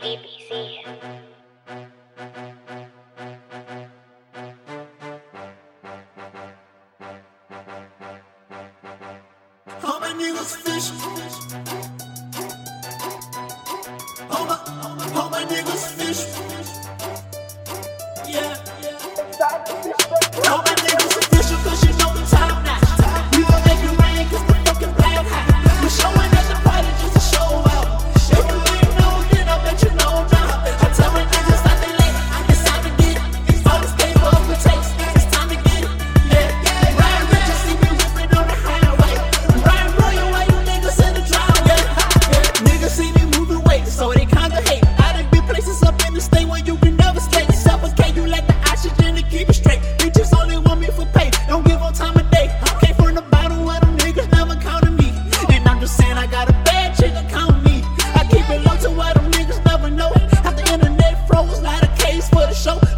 ABC. All my niggas fish. All my, all my niggas fish. Show,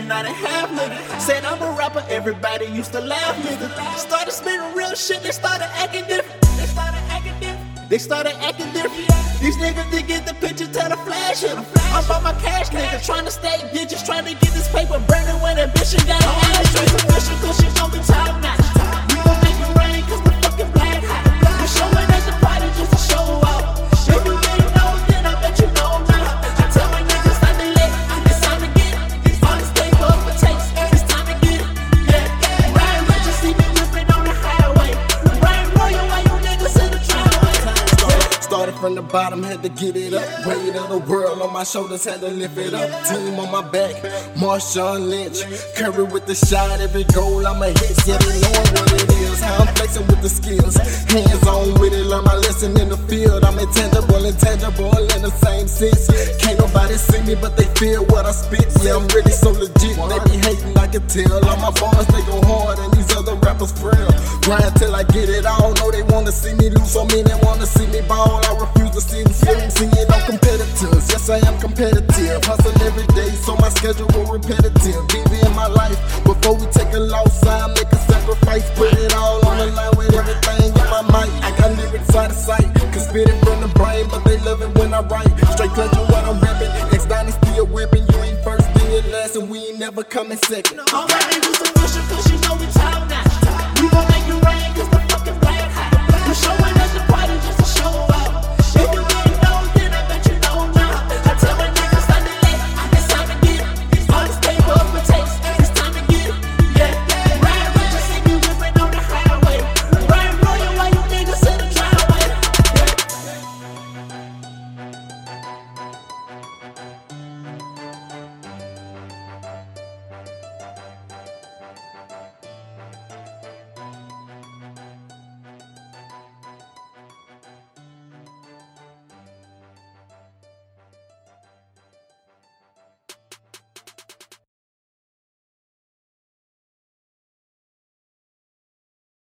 then, I didn't have nigga. Said I'm a rapper, everybody used to laugh, nigga. Started spitting real shit, they started acting different. They started acting different. They started acting different. These niggas did get the picture, tell the flash. I'm about my cash, nigga. Trying to stay digits, trying to get Started from the bottom, had to get it up. Weight of the world on my shoulders, had to lift it up. Team on my back, Marshawn Lynch. Curry with the shot, every goal I'ma hit. Yeah, they knowin' what it is. How I'm flexing with the skills. Hands on with it, learn my lesson in the field. I'm intangible, intangible in the same sense. Can't nobody see me, but they feel what I spit. Yeah, I'm really so legit. They be hating, I can tell. All my bars, they go hard, these rappers frail. Grind till I get it all. Know they wanna see me lose, so many wanna see me ball. I refuse to see them film, seeing no competitors. Yes, I am competitive. Hustle every day, so my schedule repetitive. BB in my life. Before we take a loss, I make a sacrifice. Put it all on the line with everything in my mic. I got lyrics out of sight. Can spit it from the brain, but they love it when I write. Straight clutching what I'm rapping. X Dynasty a whipping. You ain't first, then last, and we ain't never coming second. All my niggas official, cause you know